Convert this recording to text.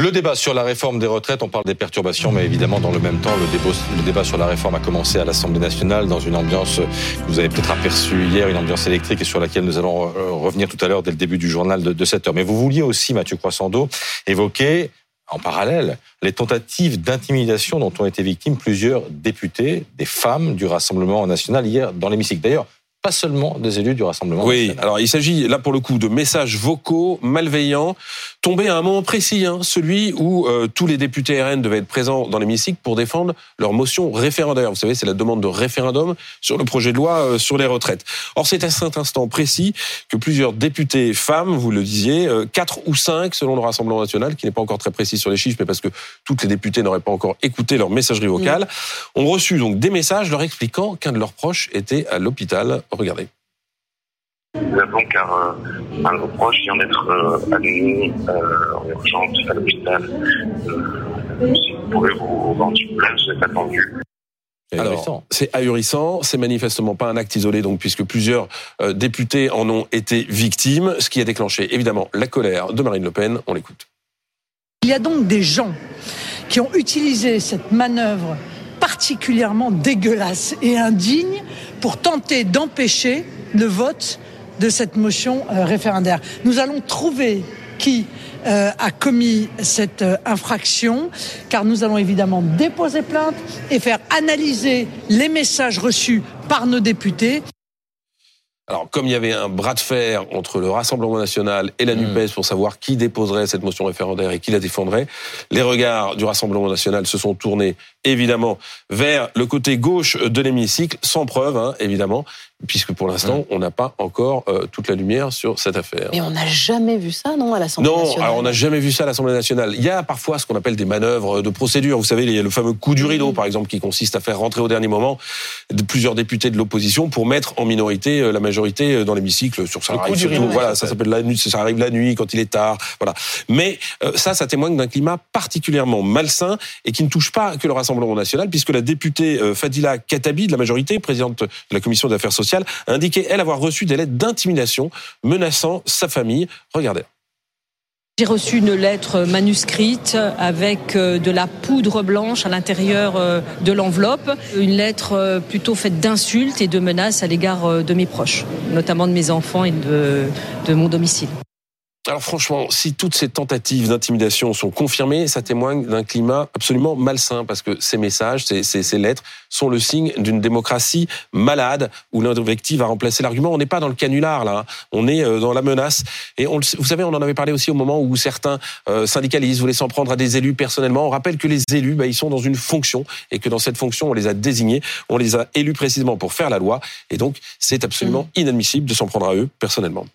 Le débat sur la réforme des retraites, on parle des perturbations, mais évidemment, dans le même temps, le débat, sur la réforme a commencé à l'Assemblée nationale dans une ambiance que vous avez peut-être aperçue hier, une ambiance électrique et sur laquelle nous allons euh, revenir tout à l'heure dès le début du journal de, de 7 heures. Mais vous vouliez aussi, Mathieu Croissando, évoquer en parallèle, les tentatives d'intimidation dont ont été victimes plusieurs députés, des femmes du Rassemblement national hier dans l'hémicycle. D'ailleurs, pas seulement des élus du Rassemblement. Oui, alors il s'agit là pour le coup de messages vocaux malveillants tombés à un moment précis, hein, celui où euh, tous les députés RN devaient être présents dans l'hémicycle pour défendre leur motion référendaire. Vous savez, c'est la demande de référendum sur le projet de loi euh, sur les retraites. Or, c'est à cet instant précis que plusieurs députés femmes, vous le disiez, euh, quatre ou cinq selon le Rassemblement national, qui n'est pas encore très précis sur les chiffres, mais parce que toutes les députés n'auraient pas encore écouté leur messagerie vocale, ont reçu donc des messages leur expliquant qu'un de leurs proches était à l'hôpital Regardez. Nous avons car euh, un proches vient d'être euh, admis euh, en urgence à l'hôpital. Euh, si vous pouvez vous rendre sur place, vous êtes attendu. Alors, c'est ahurissant, c'est manifestement pas un acte isolé, donc puisque plusieurs euh, députés en ont été victimes, ce qui a déclenché évidemment la colère de Marine Le Pen. On l'écoute. Il y a donc des gens qui ont utilisé cette manœuvre particulièrement dégueulasse et indigne pour tenter d'empêcher le vote de cette motion euh, référendaire. Nous allons trouver qui euh, a commis cette euh, infraction, car nous allons évidemment déposer plainte et faire analyser les messages reçus par nos députés. Alors, comme il y avait un bras de fer entre le Rassemblement national et la Hmm. NUPES pour savoir qui déposerait cette motion référendaire et qui la défendrait, les regards du Rassemblement national se sont tournés évidemment vers le côté gauche de l'hémicycle, sans preuve, hein, évidemment, puisque pour l'instant, on n'a pas encore euh, toute la lumière sur cette affaire. Mais on n'a jamais vu ça, non, à l'Assemblée Non, nationale alors on n'a jamais vu ça à l'Assemblée nationale. Il y a parfois ce qu'on appelle des manœuvres de procédure. Vous savez, il y a le fameux coup du rideau, par exemple, qui consiste à faire rentrer au dernier moment de plusieurs députés de l'opposition pour mettre en minorité euh, la majorité euh, dans l'hémicycle. Sur ça Le coup du rideau, voilà, ça s'appelle la nuit, ça arrive la nuit quand il est tard, voilà. Mais euh, ça, ça témoigne d'un climat particulièrement malsain et qui ne touche pas que le Rassemblement national, puisque la députée euh, Fadila Katabi de la majorité, présidente de la commission des affaires sociales, a indiqué elle avoir reçu des lettres d'intimidation menaçant sa famille. Regardez. J'ai reçu une lettre manuscrite avec euh, de la poudre blanche à l'intérieur euh, de l'enveloppe, une lettre euh, plutôt faite d'insultes et de menaces à l'égard de mes proches, notamment de mes enfants et de, de mon domicile. Alors franchement, si toutes ces tentatives d'intimidation sont confirmées, ça témoigne d'un climat absolument malsain, parce que ces messages, ces, ces- ces lettres sont le signe d'une démocratie malade, où l'invective a remplacé l'argument. On n'est pas dans le canular, là, hein. on est euh, dans la menace. Et on, vous savez, on en avait parlé aussi au moment où certains euh, syndicalistes voulaient s'en prendre à des élus personnellement. On rappelle que les élus, bah, ils sont dans une fonction, et que dans cette fonction, on les a désignés, on les a élus précisément pour faire la loi, et donc c'est absolument inadmissible de s'en prendre à eux personnellement.